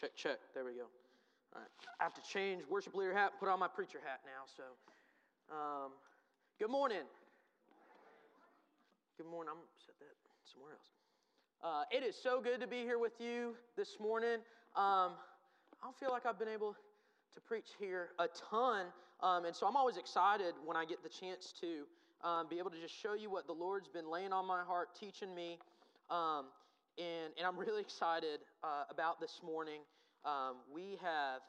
Check, check. There we go. All right. I have to change worship leader hat, put on my preacher hat now. So, um, good morning. Good morning. I'm set that somewhere else. Uh, it is so good to be here with you this morning. Um, I don't feel like I've been able to preach here a ton, um, and so I'm always excited when I get the chance to um, be able to just show you what the Lord's been laying on my heart, teaching me. Um, and, and I'm really excited uh, about this morning. Um, we have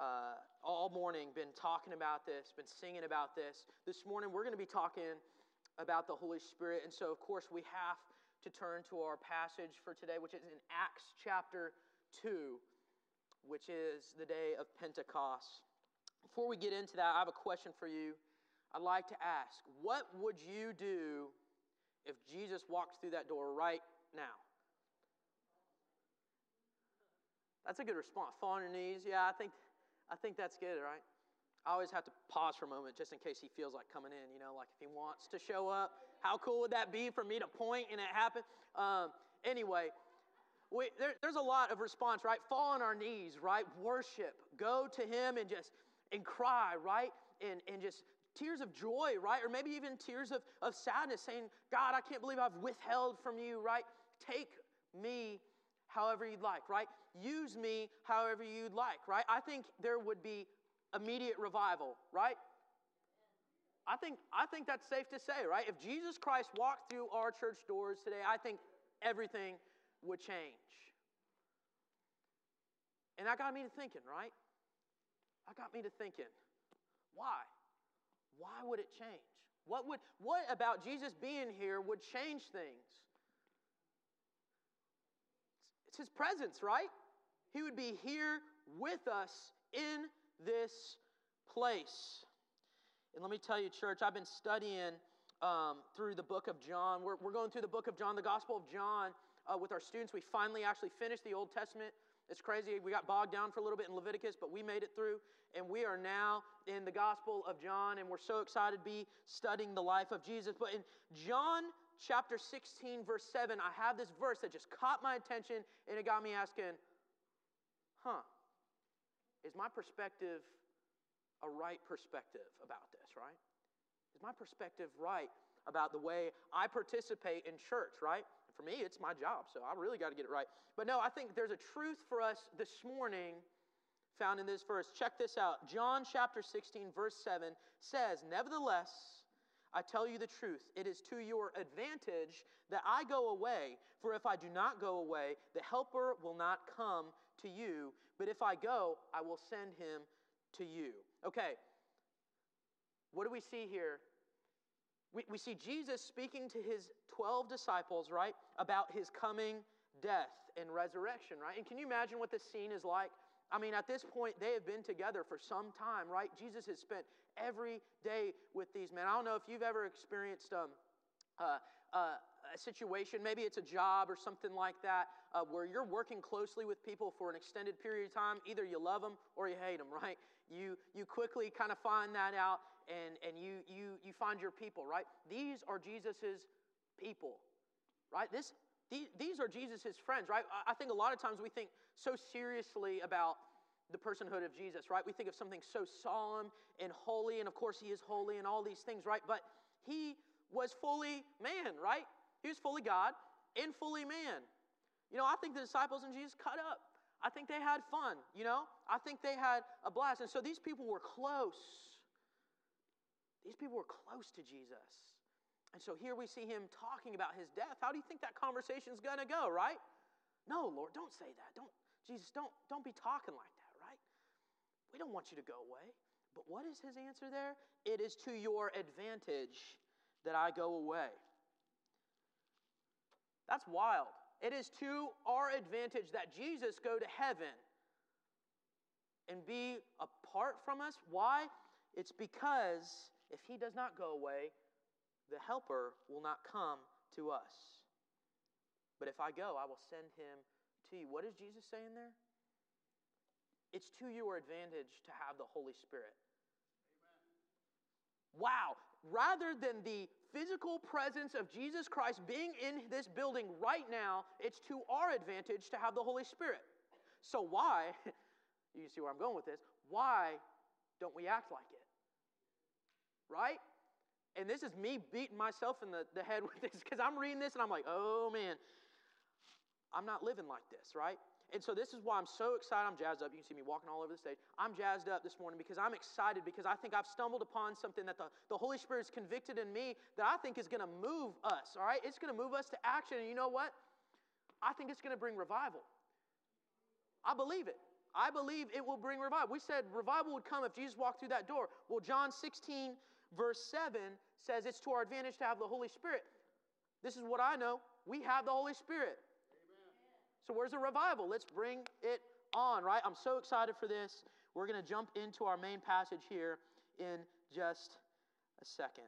uh, all morning been talking about this, been singing about this. This morning, we're going to be talking about the Holy Spirit. And so, of course, we have to turn to our passage for today, which is in Acts chapter 2, which is the day of Pentecost. Before we get into that, I have a question for you. I'd like to ask what would you do if Jesus walked through that door right now? That's a good response. Fall on your knees. Yeah, I think, I think that's good, right? I always have to pause for a moment just in case he feels like coming in, you know, like if he wants to show up. How cool would that be for me to point and it happen? Um, anyway, we, there, there's a lot of response, right? Fall on our knees, right? Worship. Go to him and just, and cry, right? And, and just tears of joy, right? Or maybe even tears of, of sadness, saying, God, I can't believe I've withheld from you, right? Take me however you'd like, right? Use me however you'd like, right? I think there would be immediate revival, right? I think, I think that's safe to say, right? If Jesus Christ walked through our church doors today, I think everything would change. And that got me to thinking, right? That got me to thinking, why? Why would it change? What, would, what about Jesus being here would change things? It's his presence, right? He would be here with us in this place. And let me tell you, church, I've been studying um, through the book of John. We're, we're going through the book of John, the Gospel of John, uh, with our students. We finally actually finished the Old Testament. It's crazy. We got bogged down for a little bit in Leviticus, but we made it through. And we are now in the Gospel of John, and we're so excited to be studying the life of Jesus. But in John chapter 16, verse 7, I have this verse that just caught my attention, and it got me asking, huh, is my perspective a right perspective about this, right? Is my perspective right about the way I participate in church, right? For me, it's my job, so I really got to get it right. But no, I think there's a truth for us this morning found in this verse. Check this out. John chapter 16, verse 7 says, Nevertheless, I tell you the truth, it is to your advantage that I go away. For if I do not go away, the Helper will not come to you. But if I go, I will send him to you. Okay, what do we see here? We, we see Jesus speaking to his 12 disciples, right, about his coming death and resurrection, right? And can you imagine what this scene is like? I mean, at this point, they have been together for some time, right? Jesus has spent every day with these men. I don't know if you've ever experienced um, uh, uh, a situation, maybe it's a job or something like that, uh, where you're working closely with people for an extended period of time. Either you love them or you hate them, right? You, you quickly kind of find that out and, and you, you, you find your people, right? These are Jesus's people, right? This, these are Jesus' friends, right? I think a lot of times we think so seriously about the personhood of Jesus, right? We think of something so solemn and holy, and of course he is holy and all these things, right? But he was fully man, right? He was fully God and fully man. You know, I think the disciples and Jesus cut up. I think they had fun, you know? I think they had a blast. And so these people were close. These people were close to Jesus. And so here we see him talking about his death. How do you think that conversation is going to go, right? No, Lord, don't say that. Don't, Jesus, don't, don't be talking like that, right? We don't want you to go away. But what is his answer there? It is to your advantage that I go away. That's wild. It is to our advantage that Jesus go to heaven and be apart from us. Why? It's because if he does not go away, the Helper will not come to us. But if I go, I will send him to you. What is Jesus saying there? It's to your advantage to have the Holy Spirit. Amen. Wow. Rather than the physical presence of Jesus Christ being in this building right now, it's to our advantage to have the Holy Spirit. So why, you see where I'm going with this, why don't we act like it? Right? And this is me beating myself in the, the head with this because I'm reading this and I'm like, oh man, I'm not living like this, right? And so this is why I'm so excited. I'm jazzed up. You can see me walking all over the stage. I'm jazzed up this morning because I'm excited because I think I've stumbled upon something that the, the Holy Spirit's convicted in me that I think is going to move us, all right? It's going to move us to action. And you know what? I think it's going to bring revival. I believe it. I believe it will bring revival. We said revival would come if Jesus walked through that door. Well, John 16, verse 7 says it's to our advantage to have the Holy Spirit. This is what I know. We have the Holy Spirit. So, where's the revival? Let's bring it on, right? I'm so excited for this. We're going to jump into our main passage here in just a second.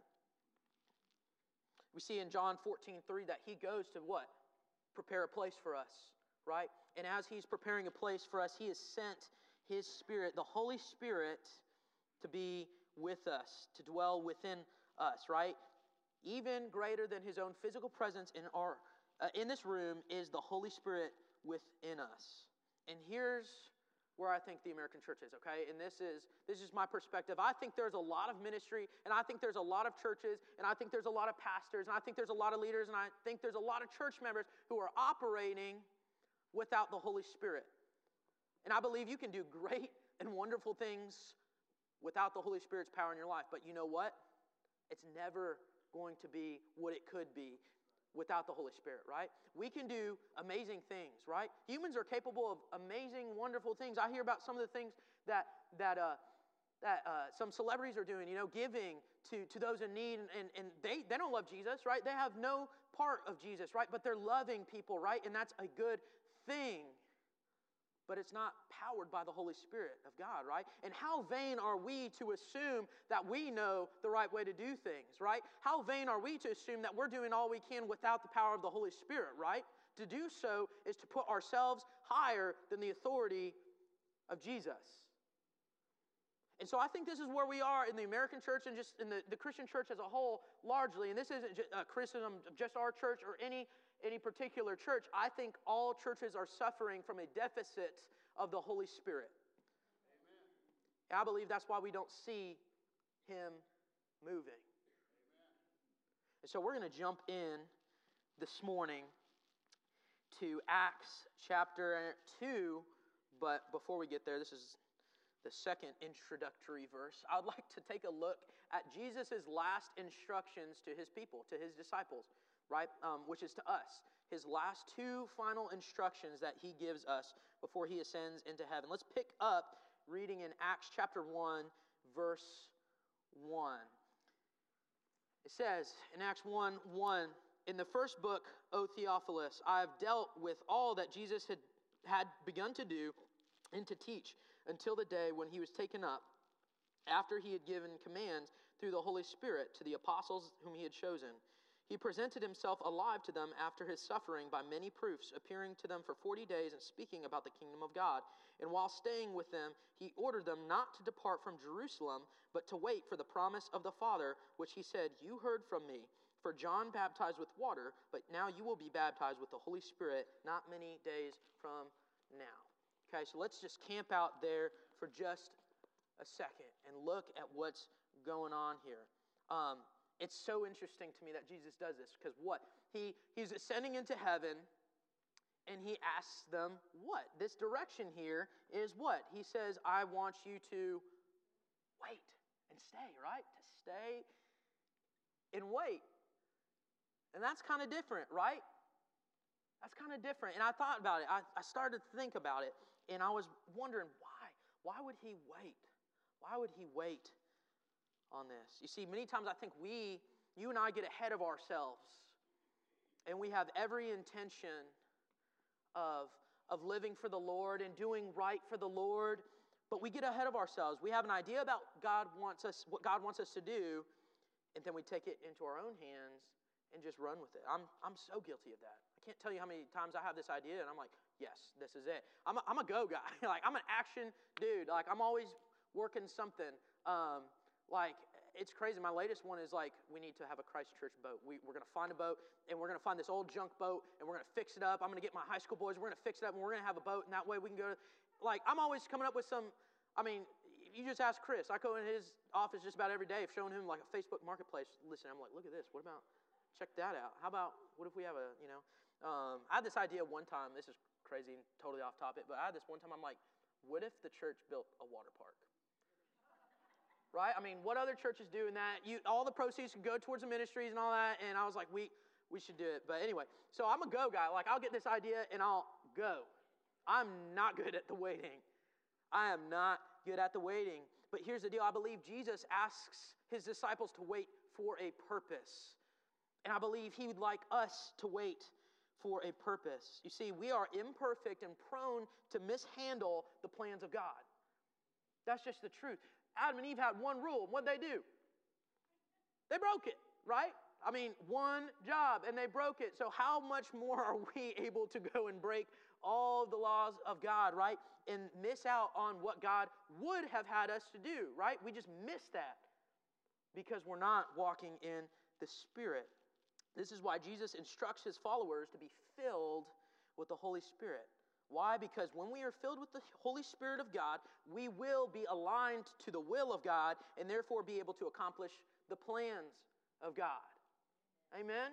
We see in John 14, 3 that he goes to what? Prepare a place for us, right? And as he's preparing a place for us, he has sent his Spirit, the Holy Spirit, to be with us, to dwell within us, right? Even greater than his own physical presence in our uh, in this room is the Holy Spirit within us. And here's where I think the American church is, okay? And this is this is my perspective. I think there's a lot of ministry and I think there's a lot of churches and I think there's a lot of pastors and I think there's a lot of leaders and I think there's a lot of church members who are operating without the Holy Spirit. And I believe you can do great and wonderful things without the Holy Spirit's power in your life. But you know what? It's never going to be what it could be without the Holy Spirit, right? We can do amazing things, right? Humans are capable of amazing, wonderful things. I hear about some of the things that that uh, that uh, some celebrities are doing, you know, giving to, to those in need, and, and they, they don't love Jesus, right? They have no part of Jesus, right? But they're loving people, right? And that's a good thing but it's not powered by the Holy Spirit of God, right? And how vain are we to assume that we know the right way to do things, right? How vain are we to assume that we're doing all we can without the power of the Holy Spirit, right? To do so is to put ourselves higher than the authority of Jesus. And so I think this is where we are in the American church and just in the, the Christian church as a whole, largely. And this isn't a uh, criticism of just our church or any any particular church, I think all churches are suffering from a deficit of the Holy Spirit. I believe that's why we don't see him moving. Amen. And so we're going to jump in this morning to Acts chapter 2. But before we get there, this is the second introductory verse. I'd like to take a look at Jesus' last instructions to his people, to his disciples right? Um, which is to us. His last two final instructions that he gives us before he ascends into heaven. Let's pick up reading in Acts chapter 1, verse 1. It says in Acts 1 1, in the first book, O Theophilus, I have dealt with all that Jesus had, had begun to do and to teach until the day when he was taken up, after he had given commands through the Holy Spirit to the apostles whom he had chosen. He presented himself alive to them after his suffering by many proofs, appearing to them for forty days and speaking about the kingdom of God. And while staying with them, he ordered them not to depart from Jerusalem, but to wait for the promise of the Father, which he said, You heard from me. For John baptized with water, but now you will be baptized with the Holy Spirit not many days from now. Okay, so let's just camp out there for just a second and look at what's going on here. Um, it's so interesting to me that Jesus does this because what? He, he's ascending into heaven and he asks them what? This direction here is what? He says, I want you to wait and stay, right? To stay and wait. And that's kind of different, right? That's kind of different. And I thought about it. I, I started to think about it. And I was wondering why? Why would he wait? Why would he wait on this. You see, many times I think we, you and I, get ahead of ourselves, and we have every intention of, of living for the Lord and doing right for the Lord, but we get ahead of ourselves. We have an idea about God wants us, what God wants us to do, and then we take it into our own hands and just run with it. I'm, I'm so guilty of that. I can't tell you how many times I have this idea, and I'm like, yes, this is it. I'm a, I'm a go guy. like, I'm an action dude. Like, I'm always working something. Um, like it's crazy. My latest one is like, we need to have a Christ Church boat. We, we're going to find a boat, and we're going to find this old junk boat, and we're going to fix it up. I'm going to get my high school boys, we're going to fix it up, and we're going to have a boat, and that way we can go to, like, I'm always coming up with some, I mean, you just ask Chris. I go in his office just about every day, showing him like a Facebook marketplace. Listen, I'm like, look at this. What about, check that out. How about, what if we have a, you know, um, I had this idea one time. This is crazy and totally off topic, but I had this one time. I'm like, what if the church built a water park? Right? I mean, what other churches do in that? You, all the proceeds can go towards the ministries and all that. And I was like, we, we should do it. But anyway, so I'm a go guy. Like, I'll get this idea and I'll go. I'm not good at the waiting. I am not good at the waiting. But here's the deal I believe Jesus asks his disciples to wait for a purpose. And I believe he would like us to wait for a purpose. You see, we are imperfect and prone to mishandle the plans of God. That's just the truth. Adam and Eve had one rule. What'd they do? They broke it, right? I mean, one job, and they broke it. So, how much more are we able to go and break all the laws of God, right? And miss out on what God would have had us to do, right? We just miss that because we're not walking in the Spirit. This is why Jesus instructs his followers to be filled with the Holy Spirit. Why? Because when we are filled with the Holy Spirit of God, we will be aligned to the will of God and therefore be able to accomplish the plans of God. Amen?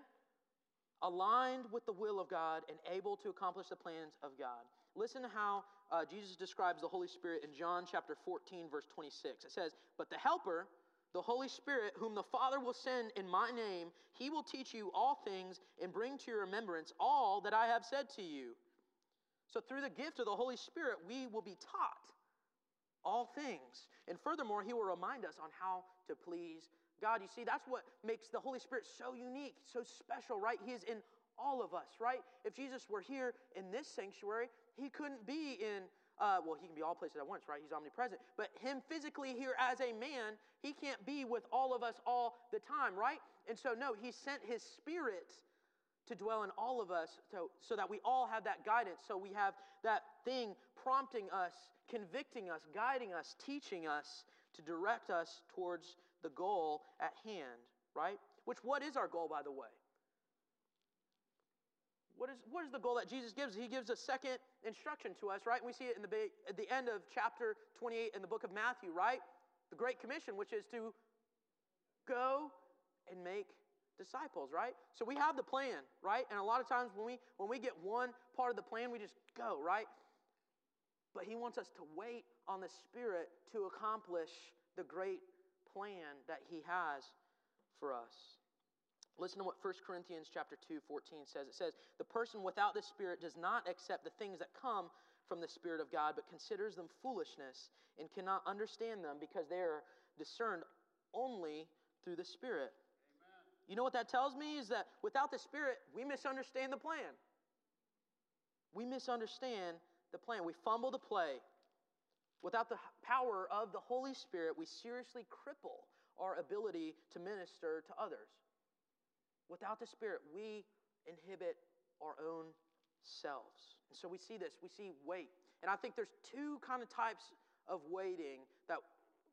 Aligned with the will of God and able to accomplish the plans of God. Listen to how uh, Jesus describes the Holy Spirit in John chapter 14, verse 26. It says, But the Helper, the Holy Spirit, whom the Father will send in my name, he will teach you all things and bring to your remembrance all that I have said to you. So, through the gift of the Holy Spirit, we will be taught all things. And furthermore, He will remind us on how to please God. You see, that's what makes the Holy Spirit so unique, so special, right? He is in all of us, right? If Jesus were here in this sanctuary, He couldn't be in. Uh, well, he can be all places at once, right? He's omnipresent. But him physically here as a man, he can't be with all of us all the time, right? And so, no, he sent his spirit to dwell in all of us so, so that we all have that guidance, so we have that thing prompting us, convicting us, guiding us, teaching us to direct us towards the goal at hand, right? Which, what is our goal, by the way? What is, what is the goal that Jesus gives? He gives a second instruction to us, right? We see it in the, at the end of chapter 28 in the book of Matthew, right? The Great Commission, which is to go and make disciples, right? So we have the plan, right? And a lot of times when we when we get one part of the plan, we just go, right? But he wants us to wait on the Spirit to accomplish the great plan that he has for us. Listen to what 1 Corinthians chapter 2, 14 says. It says, The person without the Spirit does not accept the things that come from the Spirit of God, but considers them foolishness and cannot understand them because they are discerned only through the Spirit. You know what that tells me is that without the Spirit, we misunderstand the plan. We misunderstand the plan. We fumble the play. Without the power of the Holy Spirit, we seriously cripple our ability to minister to others. Without the Spirit, we inhibit our own selves. And so we see this. We see wait. And I think there's two kind of types of waiting that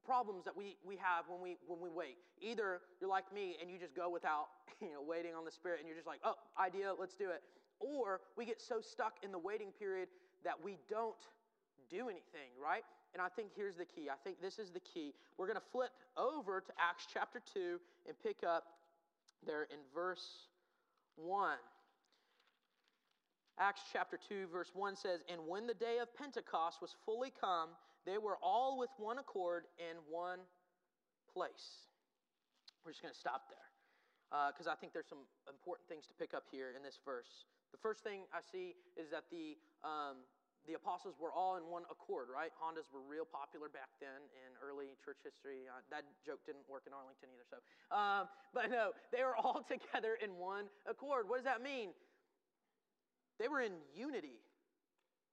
problems that we, we have when we when we wait. Either you're like me and you just go without you know waiting on the Spirit and you're just like, oh, idea, let's do it. Or we get so stuck in the waiting period that we don't do anything, right? And I think here's the key. I think this is the key. We're going to flip over to Acts chapter 2 and pick up there in verse 1. Acts chapter 2, verse 1 says, And when the day of Pentecost was fully come, they were all with one accord in one place. We're just going to stop there because uh, I think there's some important things to pick up here in this verse. The first thing I see is that the, um, the apostles were all in one accord, right? Hondas were real popular back then in early church history. Uh, that joke didn't work in Arlington either, so. Um, but no, they were all together in one accord. What does that mean? They were in unity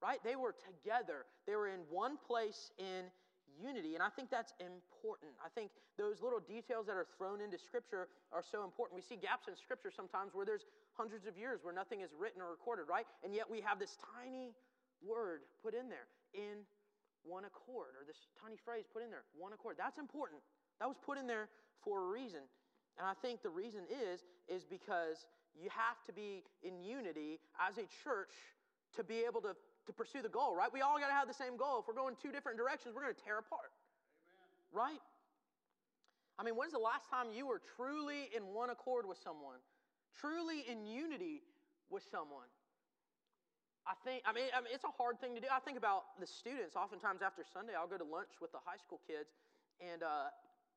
right? They were together, they were in one place in unity. And I think that's important. I think those little details that are thrown into Scripture are so important. We see gaps in Scripture sometimes where there's hundreds of years where nothing is written or recorded, right? And yet we have this tiny word put in there in one accord, or this tiny phrase put in there, one accord. That's important. That was put in there for a reason. And I think the reason is is because you have to be in unity as a church to be able to, to pursue the goal, right? We all got to have the same goal. If we're going two different directions, we're going to tear apart. Amen. Right? I mean, when's the last time you were truly in one accord with someone? Truly in unity with someone? I think, I mean, I mean, it's a hard thing to do. I think about the students. Oftentimes after Sunday, I'll go to lunch with the high school kids, and, uh,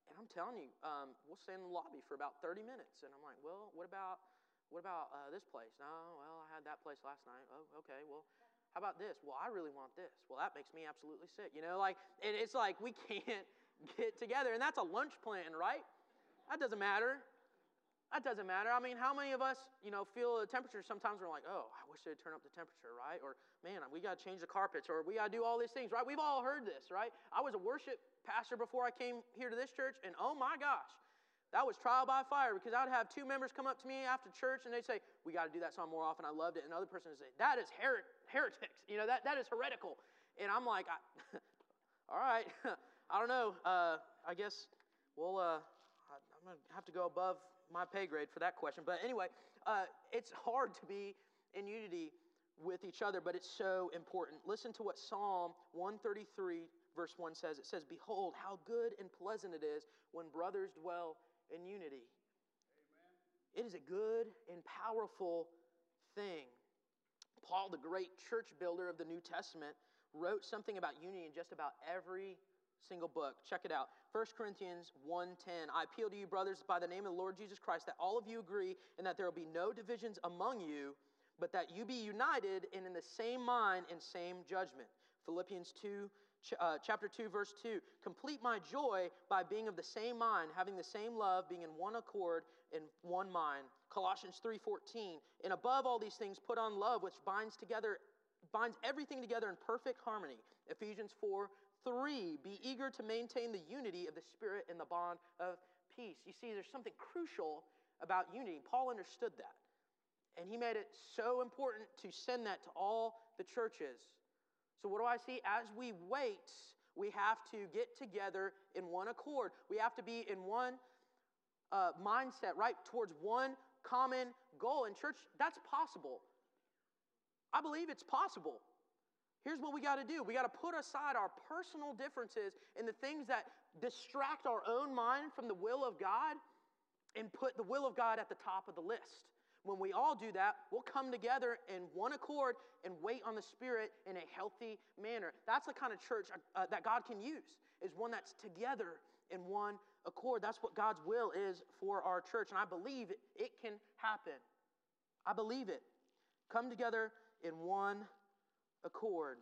and I'm telling you, um, we'll stay in the lobby for about 30 minutes. And I'm like, well, what about what about uh, this place? No, well, I had that place last night. Oh, okay. Well, how about this? Well, I really want this. Well, that makes me absolutely sick. You know, like, and it's like we can't get together. And that's a lunch plan, right? That doesn't matter. That doesn't matter. I mean, how many of us, you know, feel the temperature? Sometimes we're like, oh, I wish they'd turn up the temperature, right? Or, man, we got to change the carpets, or we got to do all these things, right? We've all heard this, right? I was a worship pastor before I came here to this church, and oh my gosh, that was trial by fire because I'd have two members come up to me after church and they'd say, We got to do that song more often. I loved it. And the other person would say, That is her- heretics. You know, that, that is heretical. And I'm like, All right. I don't know. Uh, I guess we'll, uh, I'm going to have to go above my pay grade for that question. But anyway, uh, it's hard to be in unity with each other, but it's so important. Listen to what Psalm 133, verse 1 says. It says, Behold, how good and pleasant it is when brothers dwell in unity. Amen. It is a good and powerful thing. Paul, the great church builder of the New Testament, wrote something about unity in just about every single book. Check it out. 1 Corinthians 1:10. I appeal to you brothers by the name of the Lord Jesus Christ that all of you agree and that there will be no divisions among you, but that you be united and in the same mind and same judgment. Philippians 2 uh, chapter 2 verse 2 complete my joy by being of the same mind having the same love being in one accord in one mind colossians 3.14 and above all these things put on love which binds together binds everything together in perfect harmony ephesians 4 3 be eager to maintain the unity of the spirit in the bond of peace you see there's something crucial about unity paul understood that and he made it so important to send that to all the churches so, what do I see? As we wait, we have to get together in one accord. We have to be in one uh, mindset, right? Towards one common goal. In church, that's possible. I believe it's possible. Here's what we got to do we got to put aside our personal differences and the things that distract our own mind from the will of God and put the will of God at the top of the list. When we all do that, we'll come together in one accord and wait on the Spirit in a healthy manner. That's the kind of church uh, that God can use, is one that's together in one accord. That's what God's will is for our church. And I believe it, it can happen. I believe it. Come together in one accord.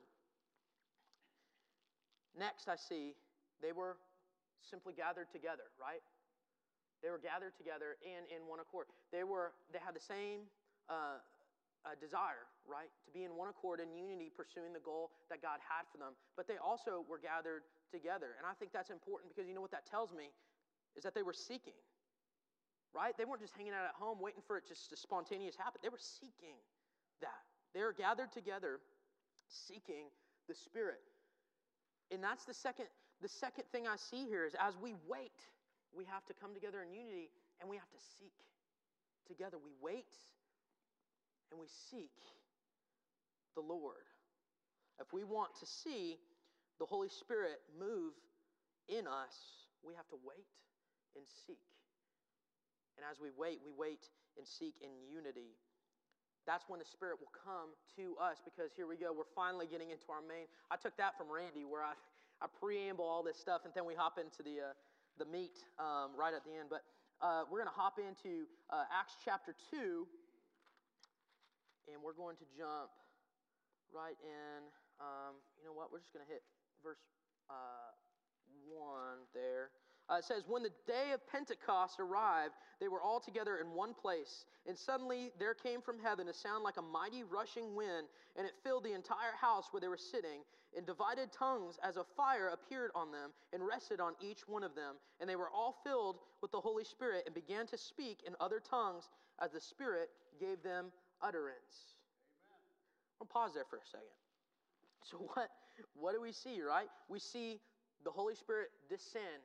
Next, I see they were simply gathered together, right? They were gathered together and in one accord. They were they had the same uh, uh, desire, right, to be in one accord in unity, pursuing the goal that God had for them. But they also were gathered together, and I think that's important because you know what that tells me is that they were seeking, right? They weren't just hanging out at home waiting for it just to spontaneous happen. They were seeking that. They were gathered together, seeking the Spirit, and that's the second. The second thing I see here is as we wait we have to come together in unity and we have to seek together. We wait and we seek the Lord. If we want to see the Holy Spirit move in us, we have to wait and seek. And as we wait, we wait and seek in unity. That's when the Spirit will come to us because here we go. We're finally getting into our main. I took that from Randy where I, I preamble all this stuff and then we hop into the. Uh, the meat um, right at the end. But uh, we're going to hop into uh, Acts chapter 2, and we're going to jump right in. Um, you know what? We're just going to hit verse uh, 1 there. Uh, it says, When the day of Pentecost arrived, they were all together in one place. And suddenly there came from heaven a sound like a mighty rushing wind, and it filled the entire house where they were sitting. And divided tongues as a fire appeared on them and rested on each one of them. And they were all filled with the Holy Spirit and began to speak in other tongues as the Spirit gave them utterance. Amen. I'll pause there for a second. So, what, what do we see, right? We see the Holy Spirit descend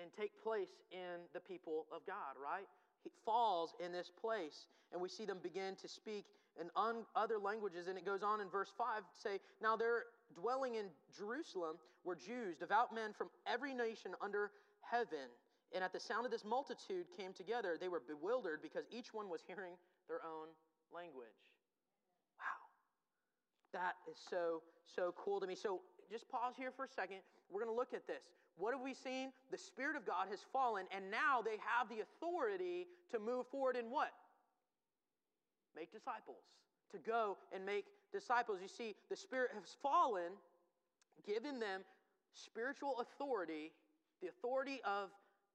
and take place in the people of God, right? He falls in this place, and we see them begin to speak in un- other languages. And it goes on in verse 5 to say, Now they're dwelling in Jerusalem were Jews, devout men from every nation under heaven. And at the sound of this multitude came together, they were bewildered because each one was hearing their own language. Wow. That is so, so cool to me. So just pause here for a second. We're going to look at this. What have we seen? The Spirit of God has fallen, and now they have the authority to move forward in what? Make disciples. To go and make disciples. You see, the Spirit has fallen, given them spiritual authority, the authority of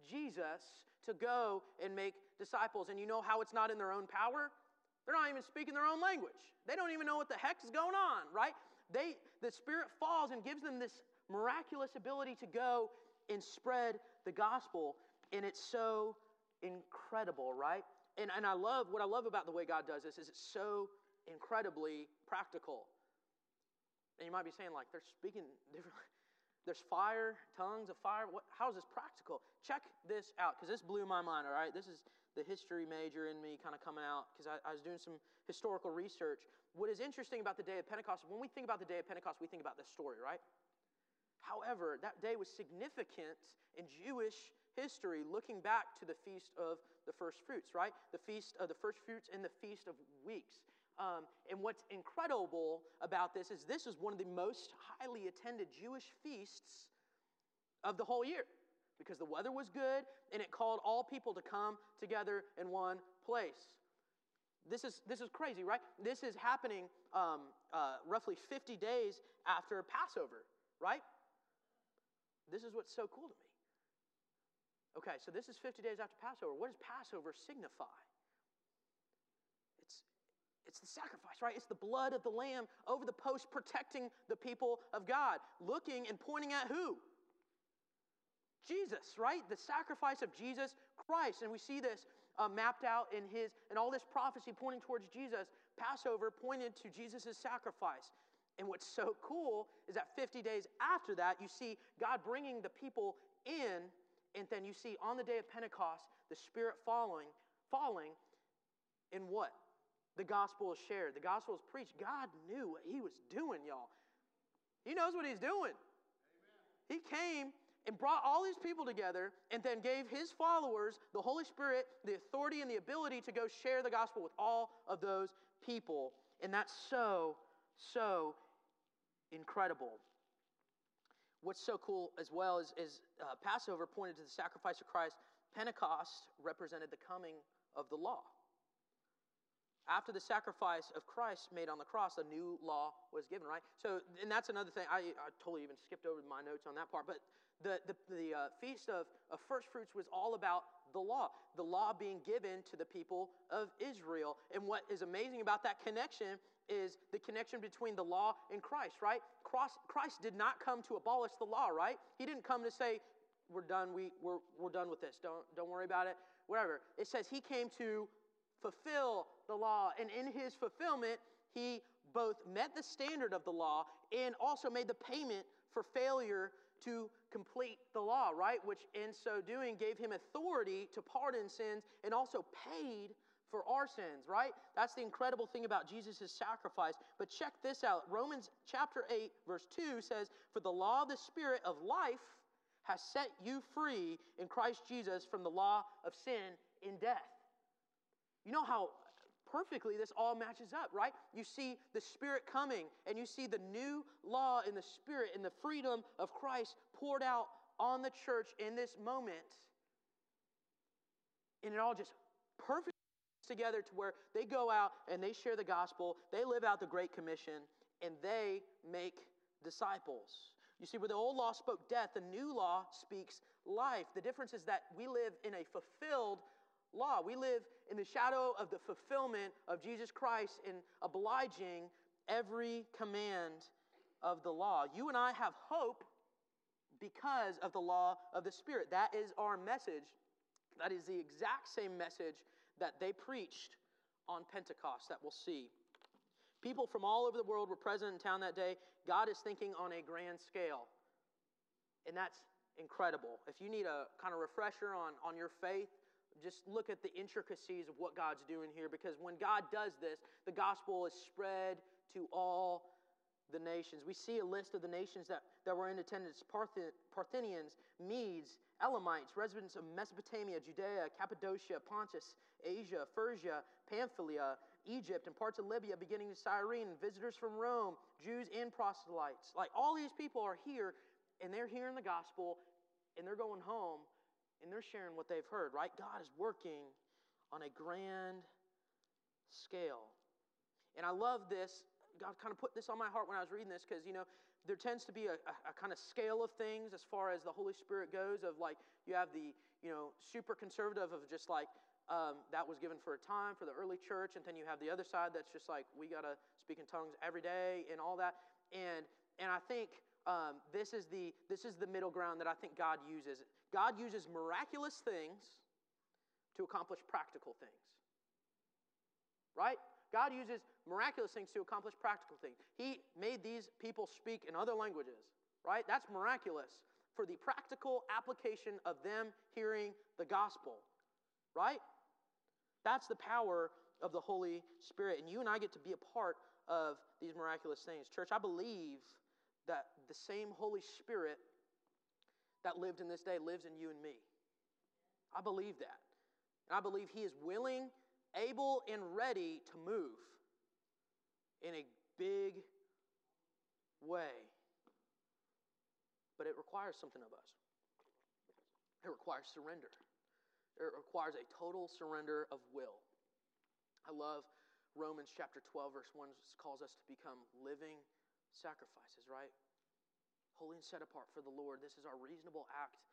Jesus to go and make disciples. And you know how it's not in their own power? They're not even speaking their own language. They don't even know what the heck is going on, right? They, the Spirit falls and gives them this miraculous ability to go and spread the gospel. And it's so incredible, right? And, and I love what I love about the way God does this is it's so incredibly practical. And you might be saying, like, they're speaking differently. There's fire, tongues of fire. What, how is this practical? Check this out, because this blew my mind, all right? This is the history major in me kind of coming out, because I, I was doing some historical research. What is interesting about the day of Pentecost, when we think about the day of Pentecost, we think about this story, right? However, that day was significant in Jewish history, looking back to the Feast of the First Fruits, right? The Feast of the First Fruits and the Feast of Weeks. Um, and what's incredible about this is this is one of the most highly attended Jewish feasts of the whole year because the weather was good and it called all people to come together in one place. This is, this is crazy, right? This is happening um, uh, roughly 50 days after Passover, right? This is what's so cool to me. Okay, so this is 50 days after Passover. What does Passover signify? It's it's the sacrifice, right? It's the blood of the lamb over the post protecting the people of God. Looking and pointing at who? Jesus, right? The sacrifice of Jesus Christ. And we see this uh, mapped out in his, and all this prophecy pointing towards Jesus. Passover pointed to Jesus' sacrifice. And what's so cool is that 50 days after that, you see God bringing the people in, and then you see on the day of Pentecost, the Spirit falling, falling and what? the gospel is shared, the gospel is preached. God knew what he was doing, y'all. He knows what he's doing. Amen. He came and brought all these people together and then gave his followers, the Holy Spirit, the authority and the ability to go share the gospel with all of those people. And that's so, so incredible. What's so cool as well is, is uh, Passover pointed to the sacrifice of Christ. Pentecost represented the coming of the law. After the sacrifice of Christ made on the cross, a new law was given, right? So, and that's another thing. I, I totally even skipped over my notes on that part. But the, the, the uh, Feast of, of First Fruits was all about the law, the law being given to the people of Israel. And what is amazing about that connection is the connection between the law and Christ, right? Christ, Christ did not come to abolish the law, right? He didn't come to say, we're done, we, we're, we're done with this. Don't, don't worry about it, whatever. It says he came to fulfill the law. And in his fulfillment, he both met the standard of the law and also made the payment for failure to complete the law, right? Which in so doing gave him authority to pardon sins and also paid for our sins, right? That's the incredible thing about Jesus' sacrifice. But check this out Romans chapter 8, verse 2 says, For the law of the Spirit of life has set you free in Christ Jesus from the law of sin in death. You know how perfectly this all matches up, right? You see the Spirit coming, and you see the new law in the Spirit and the freedom of Christ poured out on the church in this moment. And it all just perfectly together to where they go out and they share the gospel, they live out the Great Commission, and they make disciples. You see, where the old law spoke death, the new law speaks life. The difference is that we live in a fulfilled law. We live in the shadow of the fulfillment of Jesus Christ in obliging every command of the law. You and I have hope because of the law of the Spirit. That is our message. That is the exact same message that they preached on Pentecost that we'll see. People from all over the world were present in town that day. God is thinking on a grand scale. And that's incredible. If you need a kind of refresher on, on your faith, just look at the intricacies of what God's doing here because when God does this, the gospel is spread to all the nations. We see a list of the nations that, that were in attendance Parthians, Medes, Elamites, residents of Mesopotamia, Judea, Cappadocia, Pontus, Asia, Phrygia, Pamphylia, Egypt, and parts of Libya, beginning to Cyrene, visitors from Rome, Jews and proselytes. Like all these people are here and they're hearing the gospel and they're going home and they're sharing what they've heard, right? God is working on a grand scale. And I love this. God kind of put this on my heart when I was reading this because, you know, there tends to be a, a, a, kind of scale of things as far as the Holy Spirit goes, of like, you have the, you know, super conservative of just like, um, that was given for a time for the early church, and then you have the other side that's just like, we got to speak in tongues every day and all that. And, and I think um, this, is the, this is the middle ground that I think God uses. God uses miraculous things to accomplish practical things. Right? God uses miraculous things to accomplish practical things. He made these people speak in other languages, right? That's miraculous for the practical application of them hearing the gospel, right? That's the power of the Holy Spirit. And you and I get to be a part of these miraculous things. Church, I believe that the same Holy Spirit that lived in this day lives in you and me. I believe that. And I believe He is willing able and ready to move in a big way. But it requires something of us. It requires surrender. It requires a total surrender of will. I love Romans chapter 12, verse 1 calls us to become living sacrifices, right? Holy and set apart for the Lord. This is our reasonable act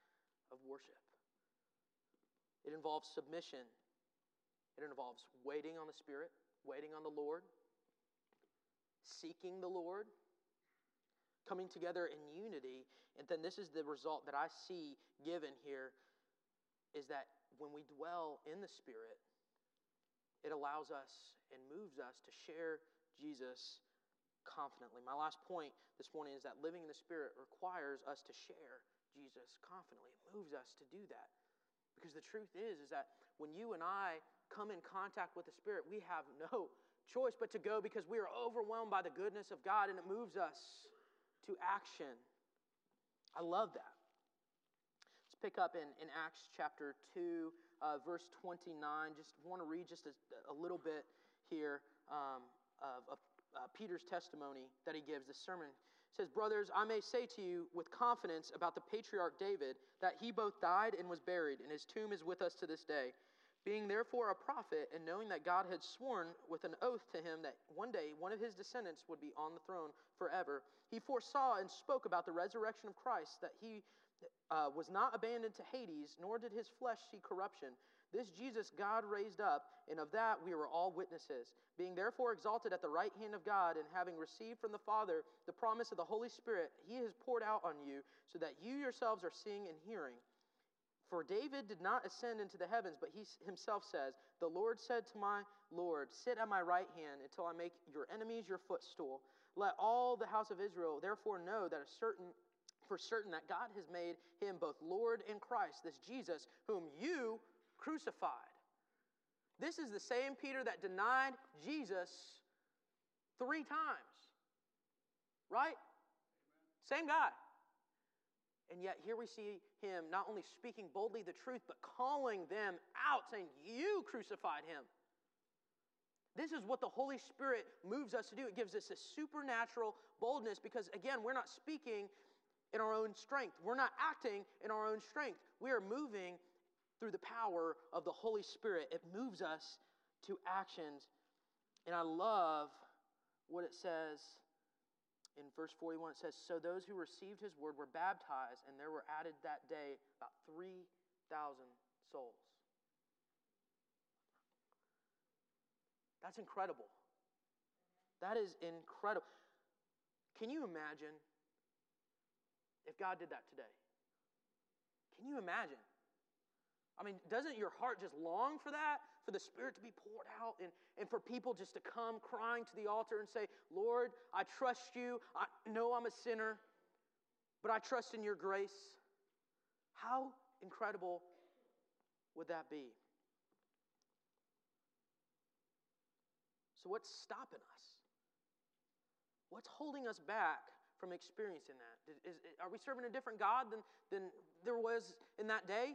of worship. It involves submission it involves waiting on the Spirit, waiting on the Lord, seeking the Lord, coming together in unity. And then this is the result that I see given here is that when we dwell in the Spirit, it allows us and moves us to share Jesus confidently. My last point this morning is that living in the Spirit requires us to share Jesus confidently. It moves us to do that. Because the truth is, is that when you and I come in contact with the Spirit, we have no choice but to go because we are overwhelmed by the goodness of God and it moves us to action. I love that. Pick up in, in Acts chapter 2, uh, verse 29. Just want to read just a, a little bit here um, of, of uh, Peter's testimony that he gives. This sermon it says, Brothers, I may say to you with confidence about the patriarch David that he both died and was buried, and his tomb is with us to this day. Being therefore a prophet, and knowing that God had sworn with an oath to him that one day one of his descendants would be on the throne forever, he foresaw and spoke about the resurrection of Christ, that he uh, was not abandoned to Hades, nor did his flesh see corruption. This Jesus God raised up, and of that we were all witnesses. Being therefore exalted at the right hand of God, and having received from the Father the promise of the Holy Spirit, he has poured out on you, so that you yourselves are seeing and hearing. For David did not ascend into the heavens, but he himself says, The Lord said to my Lord, Sit at my right hand until I make your enemies your footstool. Let all the house of Israel therefore know that a certain for certain that God has made him both Lord and Christ, this Jesus, whom you crucified. This is the same Peter that denied Jesus three times. Right? Same guy. And yet, here we see him not only speaking boldly the truth, but calling them out, saying, You crucified him. This is what the Holy Spirit moves us to do. It gives us a supernatural boldness because, again, we're not speaking in our own strength. We're not acting in our own strength. We are moving through the power of the Holy Spirit. It moves us to actions. And I love what it says in verse 41, it says, So those who received his word were baptized, and there were added that day about 3,000 souls. That's incredible. That is incredible. Can you imagine if God did that today? Can you imagine? I mean, doesn't your heart just long for that? For the Spirit to be poured out and, and for people just to come crying to the altar and say, Lord, I trust you. I know I'm a sinner, but I trust in your grace. How incredible would that be? So, what's stopping us? What's holding us back from experiencing that? Is, are we serving a different God than, than there was in that day?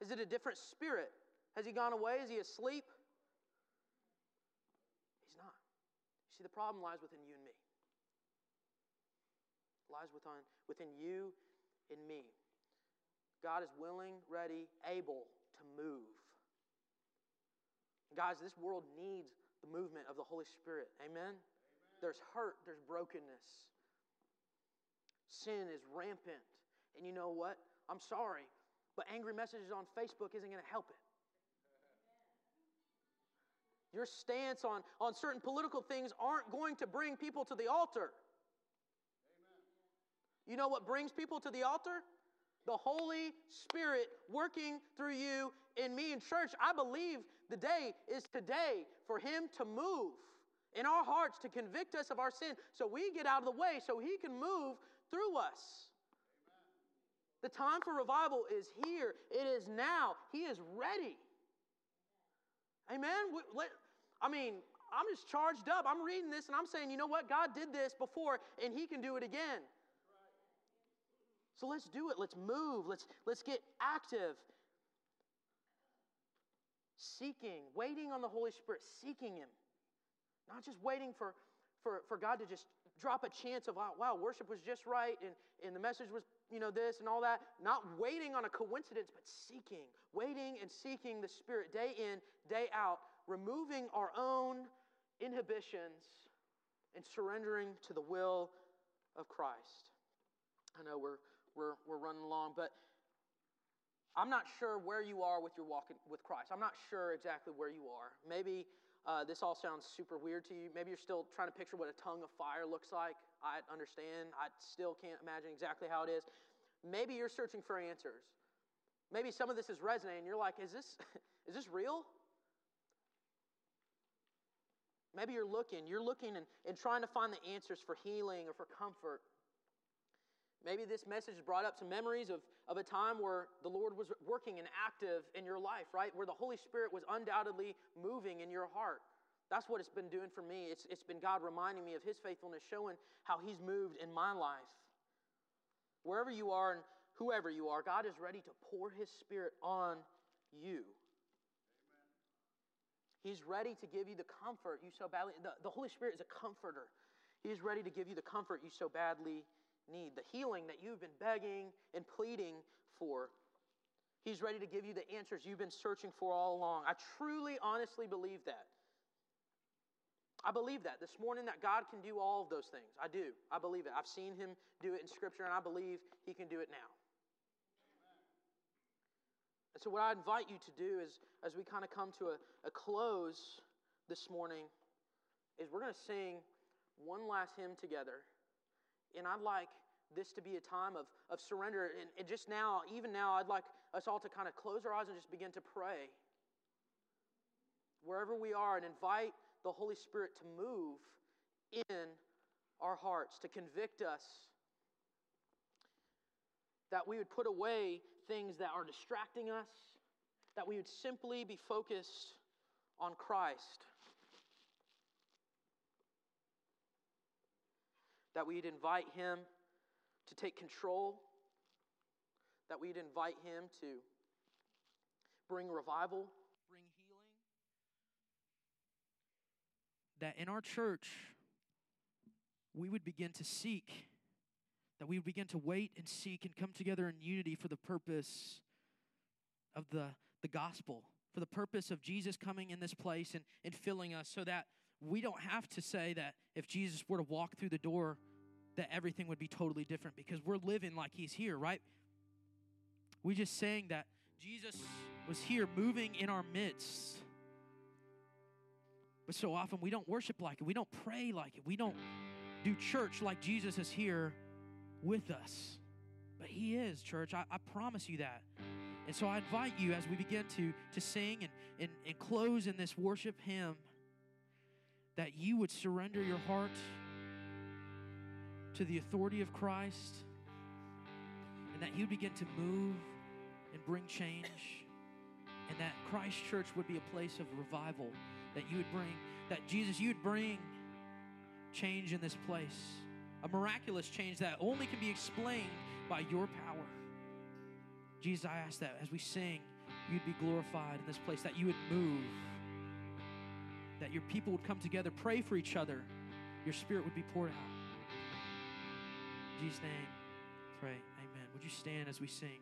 Is it a different spirit? Has he gone away? Is he asleep? He's not. You see, the problem lies within you and me. It lies within, within you and me. God is willing, ready, able to move. Guys, this world needs the movement of the Holy Spirit. Amen? Amen? There's hurt, there's brokenness. Sin is rampant. And you know what? I'm sorry, but angry messages on Facebook isn't going to help it. Your stance on, on certain political things aren't going to bring people to the altar. Amen. You know what brings people to the altar? The Holy Spirit working through you in me in church. I believe the day is today for Him to move in our hearts to convict us of our sin so we get out of the way so He can move through us. The time for revival is here, it is now. He is ready. Amen. I mean, I'm just charged up. I'm reading this and I'm saying, you know what? God did this before and He can do it again. So let's do it. Let's move. Let's, let's get active. Seeking, waiting on the Holy Spirit, seeking Him. Not just waiting for, for, for God to just drop a chance of, wow, worship was just right and, and the message was, you know, this and all that. Not waiting on a coincidence, but seeking, waiting and seeking the Spirit day in, day out, removing our own inhibitions and surrendering to the will of Christ. I know we're we're, we're running along. But I'm not sure where you are with your walk with Christ. I'm not sure exactly where you are. Maybe uh, this all sounds super weird to you. Maybe you're still trying to picture what a tongue of fire looks like. I understand. I still can't imagine exactly how it is. Maybe you're searching for answers. Maybe some of this is resonating. You're like, is this, is this real? Maybe you're looking, you're looking and, and trying to find the answers for healing or for comfort. Maybe this message brought up some memories of, of a time where the Lord was working and active in your life, right? Where the Holy Spirit was undoubtedly moving in your heart. That's what it's been doing for me. It's, it's been God reminding me of His faithfulness, showing how He's moved in my life. Wherever you are and whoever you are, God is ready to pour His Spirit on you. Amen. He's ready to give you the comfort you so badly. The, the Holy Spirit is a comforter. He's ready to give you the comfort you so badly need, the healing that you've been begging and pleading for. He's ready to give you the answers you've been searching for all along. I truly, honestly believe that. I believe that this morning that God can do all of those things. I do. I believe it. I've seen him do it in Scripture, and I believe he can do it now. And so, what I invite you to do is, as we kind of come to a, a close this morning, is we're going to sing one last hymn together. And I'd like this to be a time of, of surrender. And, and just now, even now, I'd like us all to kind of close our eyes and just begin to pray. Wherever we are, and invite the Holy Spirit to move in our hearts, to convict us. That we would put away things that are distracting us, that we would simply be focused on Christ. That we'd invite Him to take control, that we'd invite Him to bring revival, bring healing. That in our church, we would begin to seek, that we would begin to wait and seek and come together in unity for the purpose of the, the gospel, for the purpose of Jesus coming in this place and, and filling us so that we don't have to say that if Jesus were to walk through the door, that everything would be totally different because we're living like he's here, right? We're just saying that Jesus was here moving in our midst. But so often we don't worship like it. We don't pray like it. We don't do church like Jesus is here with us. But he is, church. I, I promise you that. And so I invite you as we begin to, to sing and, and, and close in this worship hymn that you would surrender your heart to the authority of Christ and that would begin to move and bring change, and that Christ Church would be a place of revival, that you would bring, that Jesus, you would bring change in this place, a miraculous change that only can be explained by your power. Jesus, I ask that as we sing, you'd be glorified in this place, that you would move, that your people would come together, pray for each other, your spirit would be poured out. In Jesus' name, pray. Amen. Would you stand as we sing?